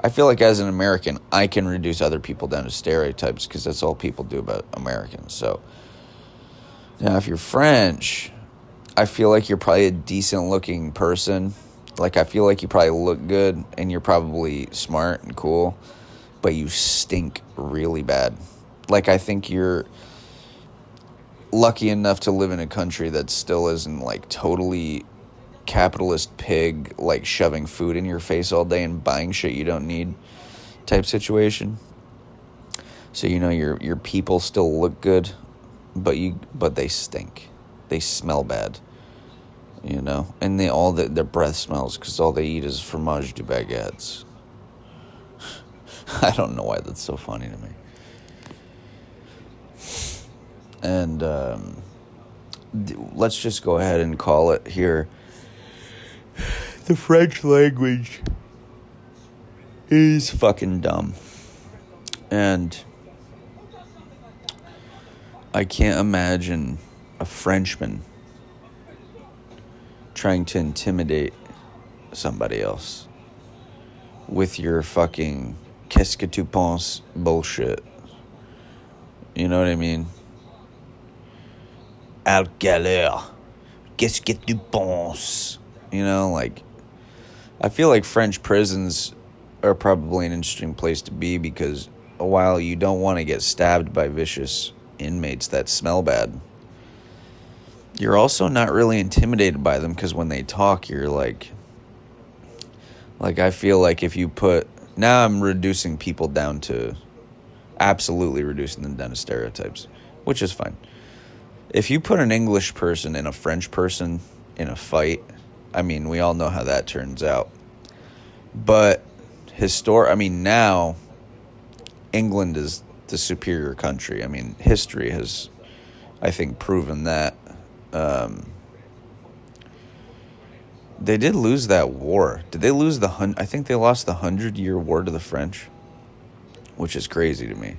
I feel like as an American, I can reduce other people down to stereotypes because that's all people do about Americans. So now, if you're French, I feel like you're probably a decent looking person. Like, I feel like you probably look good and you're probably smart and cool, but you stink really bad. Like, I think you're lucky enough to live in a country that still isn't like totally capitalist pig like shoving food in your face all day and buying shit you don't need type situation. So you know your your people still look good, but you but they stink. They smell bad. You know, and they all the, their breath smells because all they eat is fromage de baguettes. I don't know why that's so funny to me. And um, let's just go ahead and call it here the French language is fucking dumb. And I can't imagine a Frenchman trying to intimidate somebody else with your fucking qu'est-ce que tu penses bullshit. You know what I mean? Al galère. Qu'est-ce que tu penses? You know, like, I feel like French prisons are probably an interesting place to be because while you don't want to get stabbed by vicious inmates that smell bad, you're also not really intimidated by them because when they talk, you're like, like, I feel like if you put, now I'm reducing people down to, absolutely reducing them down to stereotypes, which is fine. If you put an English person and a French person in a fight, I mean, we all know how that turns out. But histor I mean, now England is the superior country. I mean, history has, I think, proven that. Um, they did lose that war. Did they lose the hun? I think they lost the hundred year war to the French, which is crazy to me.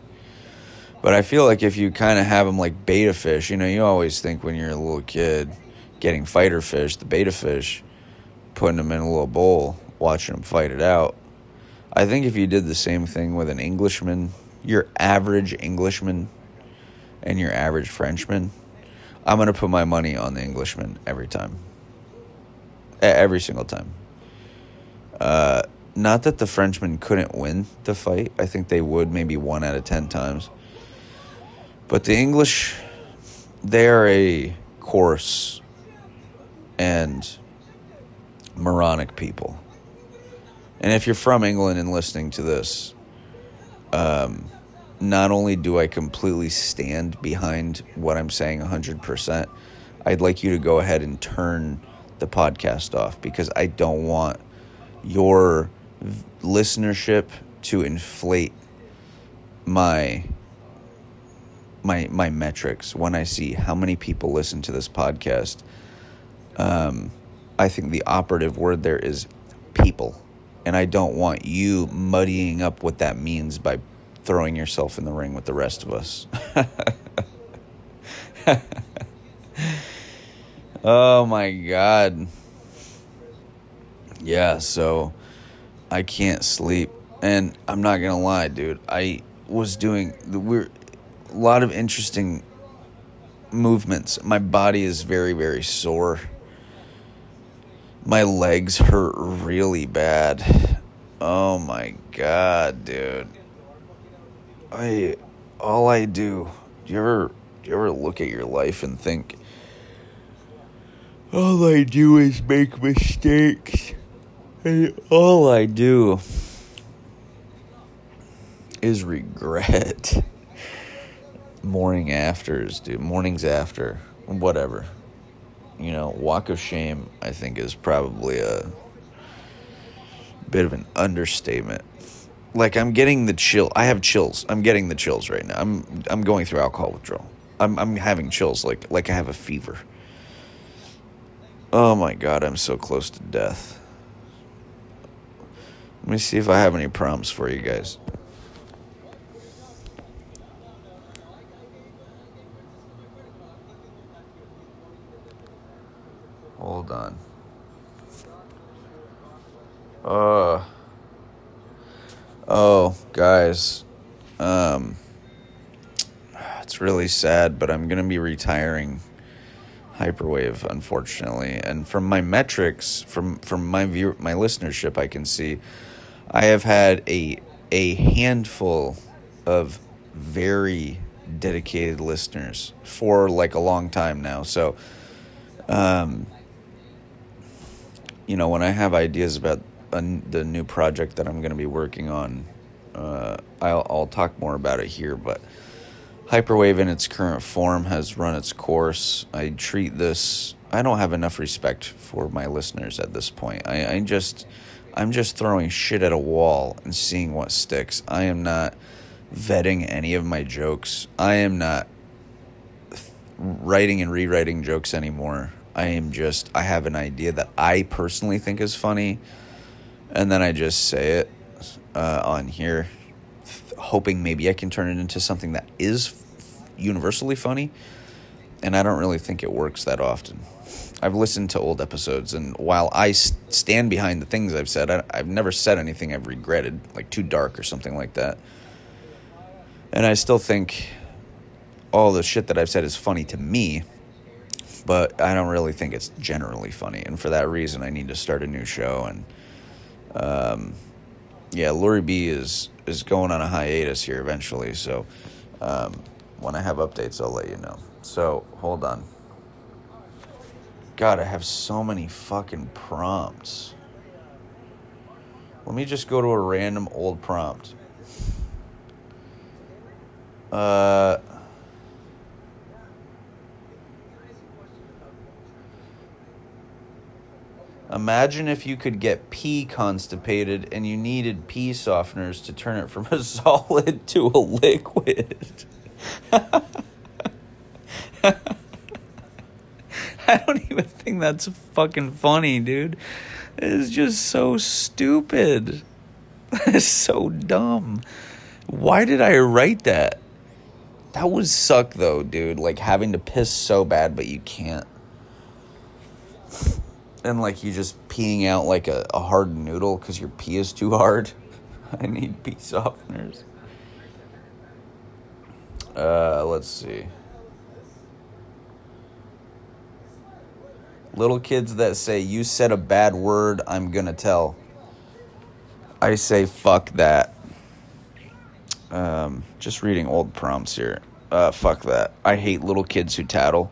But I feel like if you kind of have them like betta fish, you know, you always think when you're a little kid getting fighter fish, the betta fish, putting them in a little bowl, watching them fight it out. I think if you did the same thing with an Englishman, your average Englishman, and your average Frenchman, I'm going to put my money on the Englishman every time. Every single time. Uh, not that the Frenchman couldn't win the fight. I think they would maybe one out of ten times. But the English, they're a coarse and moronic people. And if you're from England and listening to this, um, not only do I completely stand behind what I'm saying 100%, I'd like you to go ahead and turn the podcast off because I don't want your listenership to inflate my my my metrics when I see how many people listen to this podcast. Um, I think the operative word there is people, and I don't want you muddying up what that means by throwing yourself in the ring with the rest of us. oh my god. Yeah, so I can't sleep. And I'm not going to lie, dude. I was doing weird a lot of interesting movements. My body is very very sore. My legs hurt really bad. Oh my god, dude. I all I do. Do you ever do you ever look at your life and think all I do is make mistakes. And all I do is regret. Morning afters, dude. Mornings after. Whatever. You know, walk of shame, I think, is probably a bit of an understatement. Like I'm getting the chill. I have chills. I'm getting the chills right now. I'm I'm going through alcohol withdrawal. I'm I'm having chills like like I have a fever. Oh my god, I'm so close to death. Let me see if I have any prompts for you guys. Hold on. Uh Oh, guys. Um it's really sad, but I'm going to be retiring Hyperwave unfortunately. And from my metrics, from from my view my listenership, I can see I have had a a handful of very dedicated listeners for like a long time now. So um you know, when I have ideas about a, the new project that I'm going to be working on, uh, I'll, I'll talk more about it here. But Hyperwave in its current form has run its course. I treat this. I don't have enough respect for my listeners at this point. I, I just, I'm just throwing shit at a wall and seeing what sticks. I am not vetting any of my jokes. I am not writing and rewriting jokes anymore. I am just I have an idea that I personally think is funny, and then I just say it uh, on here, hoping maybe I can turn it into something that is universally funny. And I don't really think it works that often. I've listened to old episodes, and while I stand behind the things I've said, I, I've never said anything I've regretted, like too dark or something like that. And I still think all the shit that I've said is funny to me but I don't really think it's generally funny. And for that reason, I need to start a new show. And um, yeah, Lori B is is going on a hiatus here eventually. So um, when I have updates, I'll let you know. So hold on. God, I have so many fucking prompts. Let me just go to a random old prompt. Uh. Imagine if you could get pee constipated and you needed pee softeners to turn it from a solid to a liquid. I don't even think that's fucking funny, dude. It's just so stupid. It's so dumb. Why did I write that? That would suck though, dude. Like having to piss so bad, but you can't and like you just peeing out like a, a hard noodle because your pee is too hard. I need pee softeners. Uh, let's see. Little kids that say, You said a bad word, I'm gonna tell. I say, Fuck that. Um, just reading old prompts here. Uh, fuck that. I hate little kids who tattle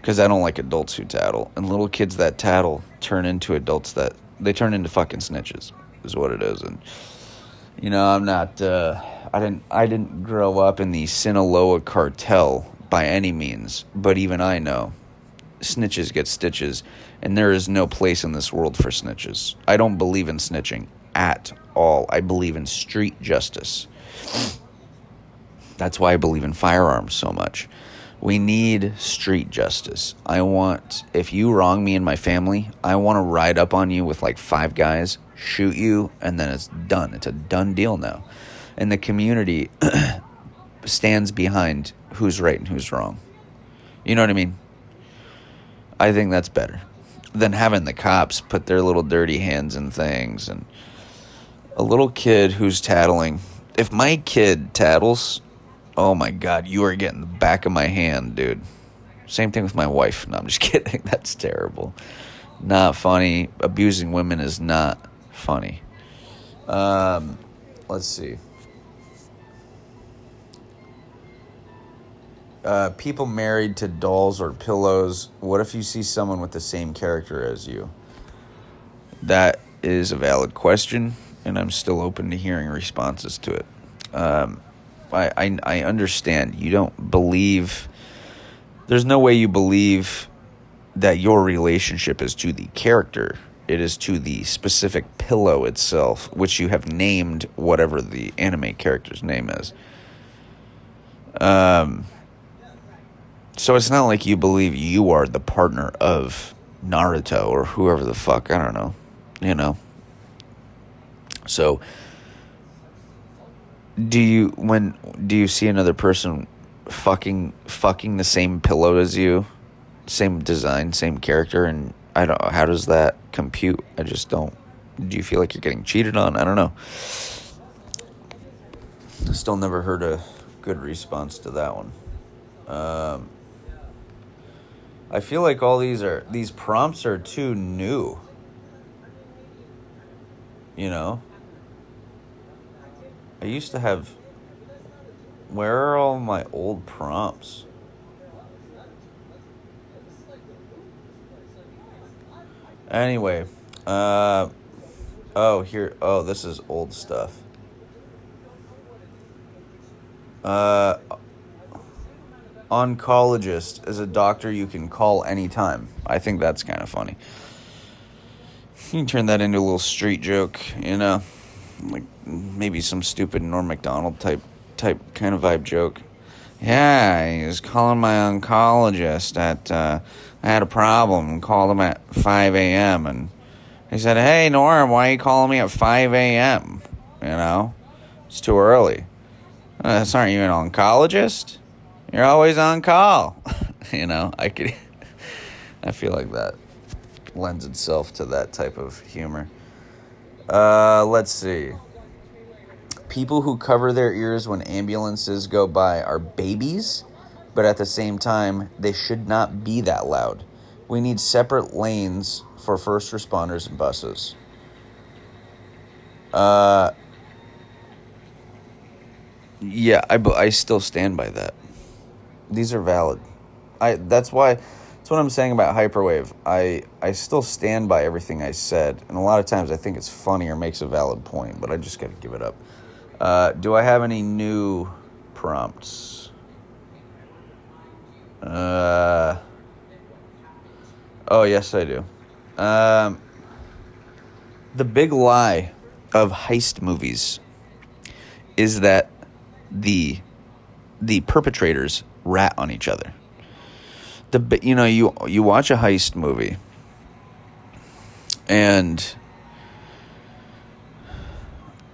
because I don't like adults who tattle, and little kids that tattle turn into adults that they turn into fucking snitches, is what it is. And you know, I'm not. Uh, I didn't. I didn't grow up in the Sinaloa cartel by any means, but even I know snitches get stitches, and there is no place in this world for snitches. I don't believe in snitching at all. I believe in street justice. That's why I believe in firearms so much. We need street justice. I want, if you wrong me and my family, I want to ride up on you with like five guys, shoot you, and then it's done. It's a done deal now. And the community stands behind who's right and who's wrong. You know what I mean? I think that's better than having the cops put their little dirty hands in things and a little kid who's tattling. If my kid tattles, Oh my god, you are getting the back of my hand, dude. Same thing with my wife. No, I'm just kidding. That's terrible. Not funny. Abusing women is not funny. Um, let's see. Uh, people married to dolls or pillows. What if you see someone with the same character as you? That is a valid question, and I'm still open to hearing responses to it. Um, I, I I understand you don't believe. There's no way you believe that your relationship is to the character. It is to the specific pillow itself, which you have named whatever the anime character's name is. Um. So it's not like you believe you are the partner of Naruto or whoever the fuck, I don't know. You know. So do you when do you see another person fucking fucking the same pillow as you? Same design, same character and I don't how does that compute? I just don't do you feel like you're getting cheated on? I don't know. Still never heard a good response to that one. Um, I feel like all these are these prompts are too new. You know? I used to have where are all my old prompts? Anyway, uh oh, here oh, this is old stuff. Uh oncologist is a doctor you can call anytime. I think that's kind of funny. You can turn that into a little street joke, you know, like maybe some stupid Norm Macdonald type type kind of vibe joke. Yeah, he was calling my oncologist at. Uh, I had a problem. Called him at five a.m. and he said, "Hey Norm, why are you calling me at five a.m.? You know, it's too early. Uh, aren't you an oncologist? You're always on call. you know, I could. I feel like that lends itself to that type of humor. Uh, let's see. People who cover their ears when ambulances go by are babies, but at the same time, they should not be that loud. We need separate lanes for first responders and buses. Uh, yeah, I, I still stand by that. These are valid. I that's why that's what I'm saying about hyperwave. I I still stand by everything I said, and a lot of times I think it's funny or makes a valid point, but I just gotta give it up. Uh, do I have any new prompts? Uh, oh yes, I do. Um, the big lie of heist movies is that the the perpetrators rat on each other. The you know you you watch a heist movie and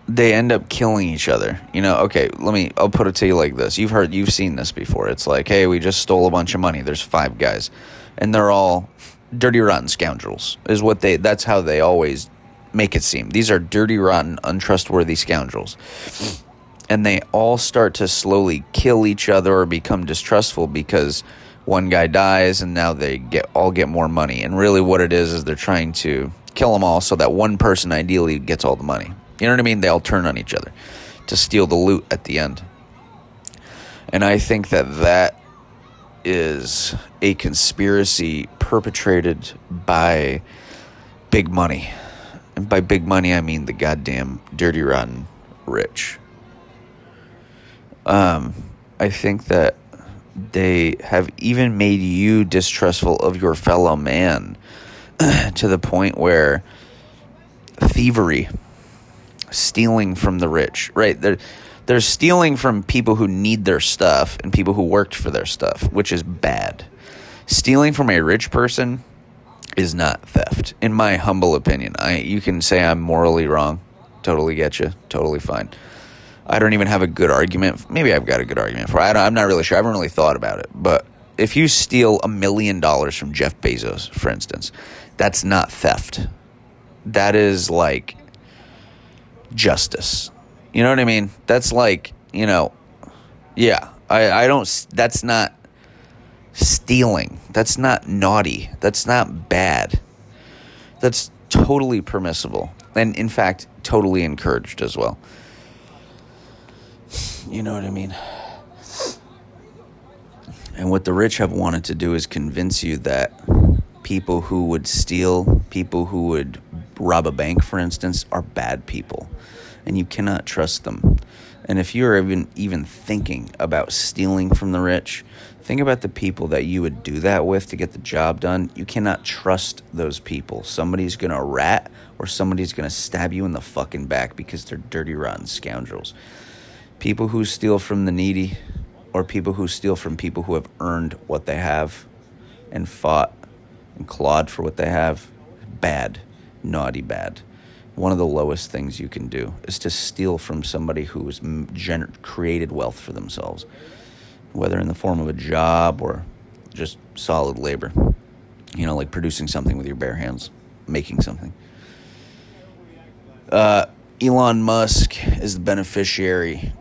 they end up killing each other. You know, okay, let me I'll put it to you like this. You've heard you've seen this before. It's like, "Hey, we just stole a bunch of money. There's five guys." And they're all dirty rotten scoundrels. Is what they that's how they always make it seem. These are dirty rotten untrustworthy scoundrels and they all start to slowly kill each other or become distrustful because one guy dies and now they get all get more money. And really what it is is they're trying to kill them all so that one person ideally gets all the money. You know what i mean? They all turn on each other to steal the loot at the end. And i think that that is a conspiracy perpetrated by big money. And by big money i mean the goddamn dirty rotten rich. Um, I think that they have even made you distrustful of your fellow man to the point where thievery, stealing from the rich, right? They're, they're stealing from people who need their stuff and people who worked for their stuff, which is bad. Stealing from a rich person is not theft, in my humble opinion. I you can say I'm morally wrong, totally get you, totally fine. I don't even have a good argument. Maybe I've got a good argument for. it. I am not really sure. I haven't really thought about it. But if you steal a million dollars from Jeff Bezos, for instance, that's not theft. That is like justice. You know what I mean? That's like you know, yeah. I I don't. That's not stealing. That's not naughty. That's not bad. That's totally permissible, and in fact, totally encouraged as well. You know what I mean? And what the rich have wanted to do is convince you that people who would steal, people who would rob a bank, for instance, are bad people. And you cannot trust them. And if you're even even thinking about stealing from the rich, think about the people that you would do that with to get the job done. You cannot trust those people. Somebody's gonna rat or somebody's gonna stab you in the fucking back because they're dirty, rotten scoundrels. People who steal from the needy or people who steal from people who have earned what they have and fought and clawed for what they have, bad, naughty bad. One of the lowest things you can do is to steal from somebody who has gener- created wealth for themselves, whether in the form of a job or just solid labor. You know, like producing something with your bare hands, making something. Uh, Elon Musk is the beneficiary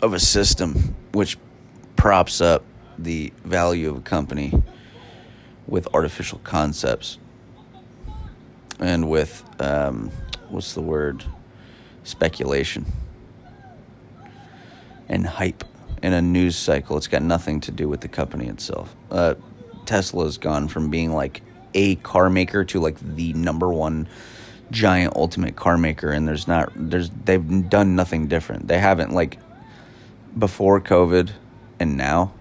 of a system which props up the value of a company with artificial concepts and with um, what's the word? Speculation and hype in a news cycle. It's got nothing to do with the company itself. Uh, tesla's gone from being like a car maker to like the number one giant ultimate car maker and there's not there's they've done nothing different. They haven't like before covid and now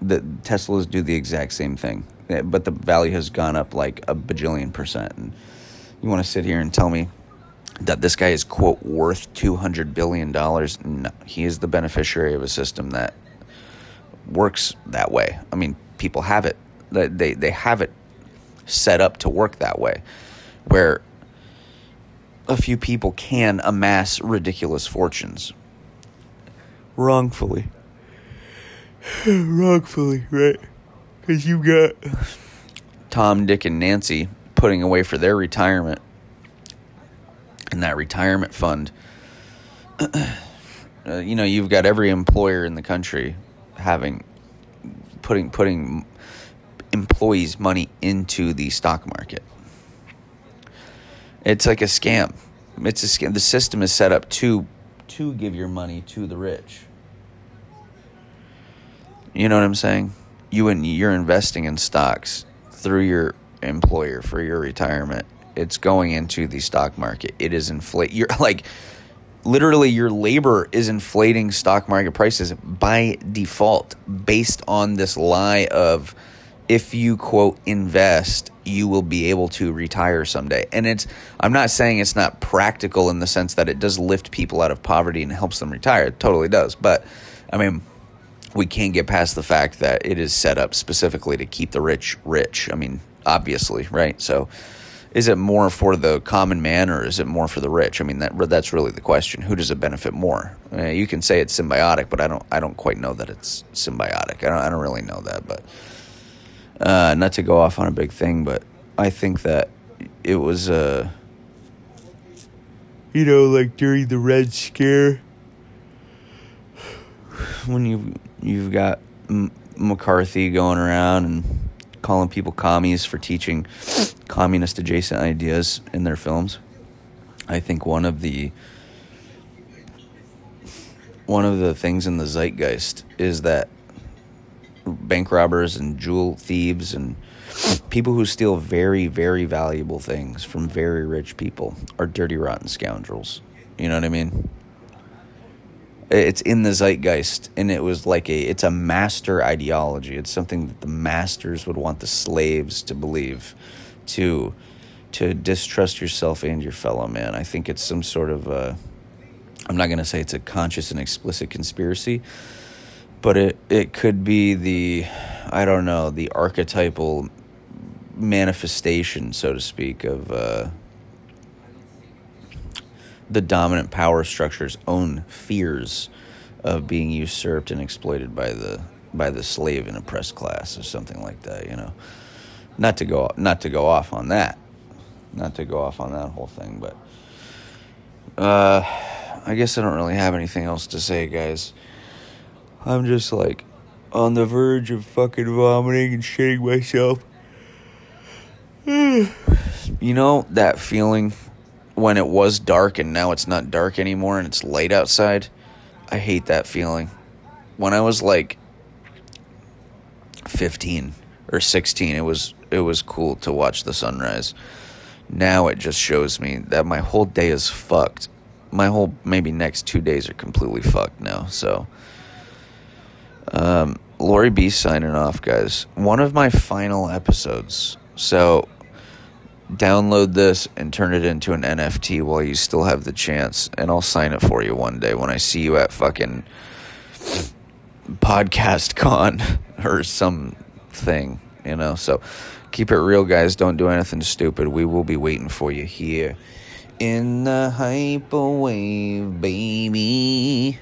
the teslas do the exact same thing. Eh, but the value has gone up like a bajillion percent. And you want to sit here and tell me that this guy is quote worth 200 billion dollars? No he is the beneficiary of a system that works that way. I mean people have it. They, they have it set up to work that way where a few people can amass ridiculous fortunes wrongfully. Wrongfully right? Because you got tom dick and nancy putting away for their retirement. And that retirement fund uh, you know you've got every employer in the country having putting putting employees money into the stock market. It's like a scam. It's a scam. The system is set up to to give your money to the rich you know what i'm saying? You and you're investing in stocks through your employer for your retirement. It's going into the stock market. It is inflate you're like literally your labor is inflating stock market prices by default based on this lie of if you quote invest you will be able to retire someday. And it's i'm not saying it's not practical in the sense that it does lift people out of poverty and helps them retire. It totally does. But i mean we can't get past the fact that it is set up specifically to keep the rich rich i mean obviously right so is it more for the common man or is it more for the rich? I mean, that that's really the question. Who does it benefit more? Uh, you can say it's symbiotic, but I don't I don't quite know that it's symbiotic. I don't I don't really know that, but uh, not to go off on a big thing, but I think that it was uh, you know like during the Red Scare when you you've got M- McCarthy going around and calling people commies for teaching communist adjacent ideas in their films. I think one of the one of the things in the zeitgeist is that bank robbers and jewel thieves and people who steal very very valuable things from very rich people are dirty rotten scoundrels. You know what I mean? It's in the zeitgeist and it was like a it's a master ideology. It's something that the masters would want the slaves to believe to to distrust yourself and your fellow man. I think it's some sort of uh, I'm not going to say it's a conscious and explicit conspiracy, but it it could be the I don't know the archetypal manifestation, so to speak, of uh, the dominant power structure's own fears of being usurped and exploited by the by the slave and oppressed class or something like that. You know, not to go not to go off on that, not to go off on that whole thing, but uh, I guess I don't really have anything else to say, guys. I'm just like on the verge of fucking vomiting and shitting myself. you know that feeling when it was dark and now it's not dark anymore and it's light outside? I hate that feeling. When I was like 15 or 16, it was it was cool to watch the sunrise. Now it just shows me that my whole day is fucked. My whole maybe next 2 days are completely fucked now. So um Lori B signing off, guys. One of my final episodes. So download this and turn it into an NFT while you still have the chance, and I'll sign it for you one day when I see you at fucking podcast con or something, you know. So keep it real, guys. Don't do anything stupid. We will be waiting for you here in the hyperwave, baby.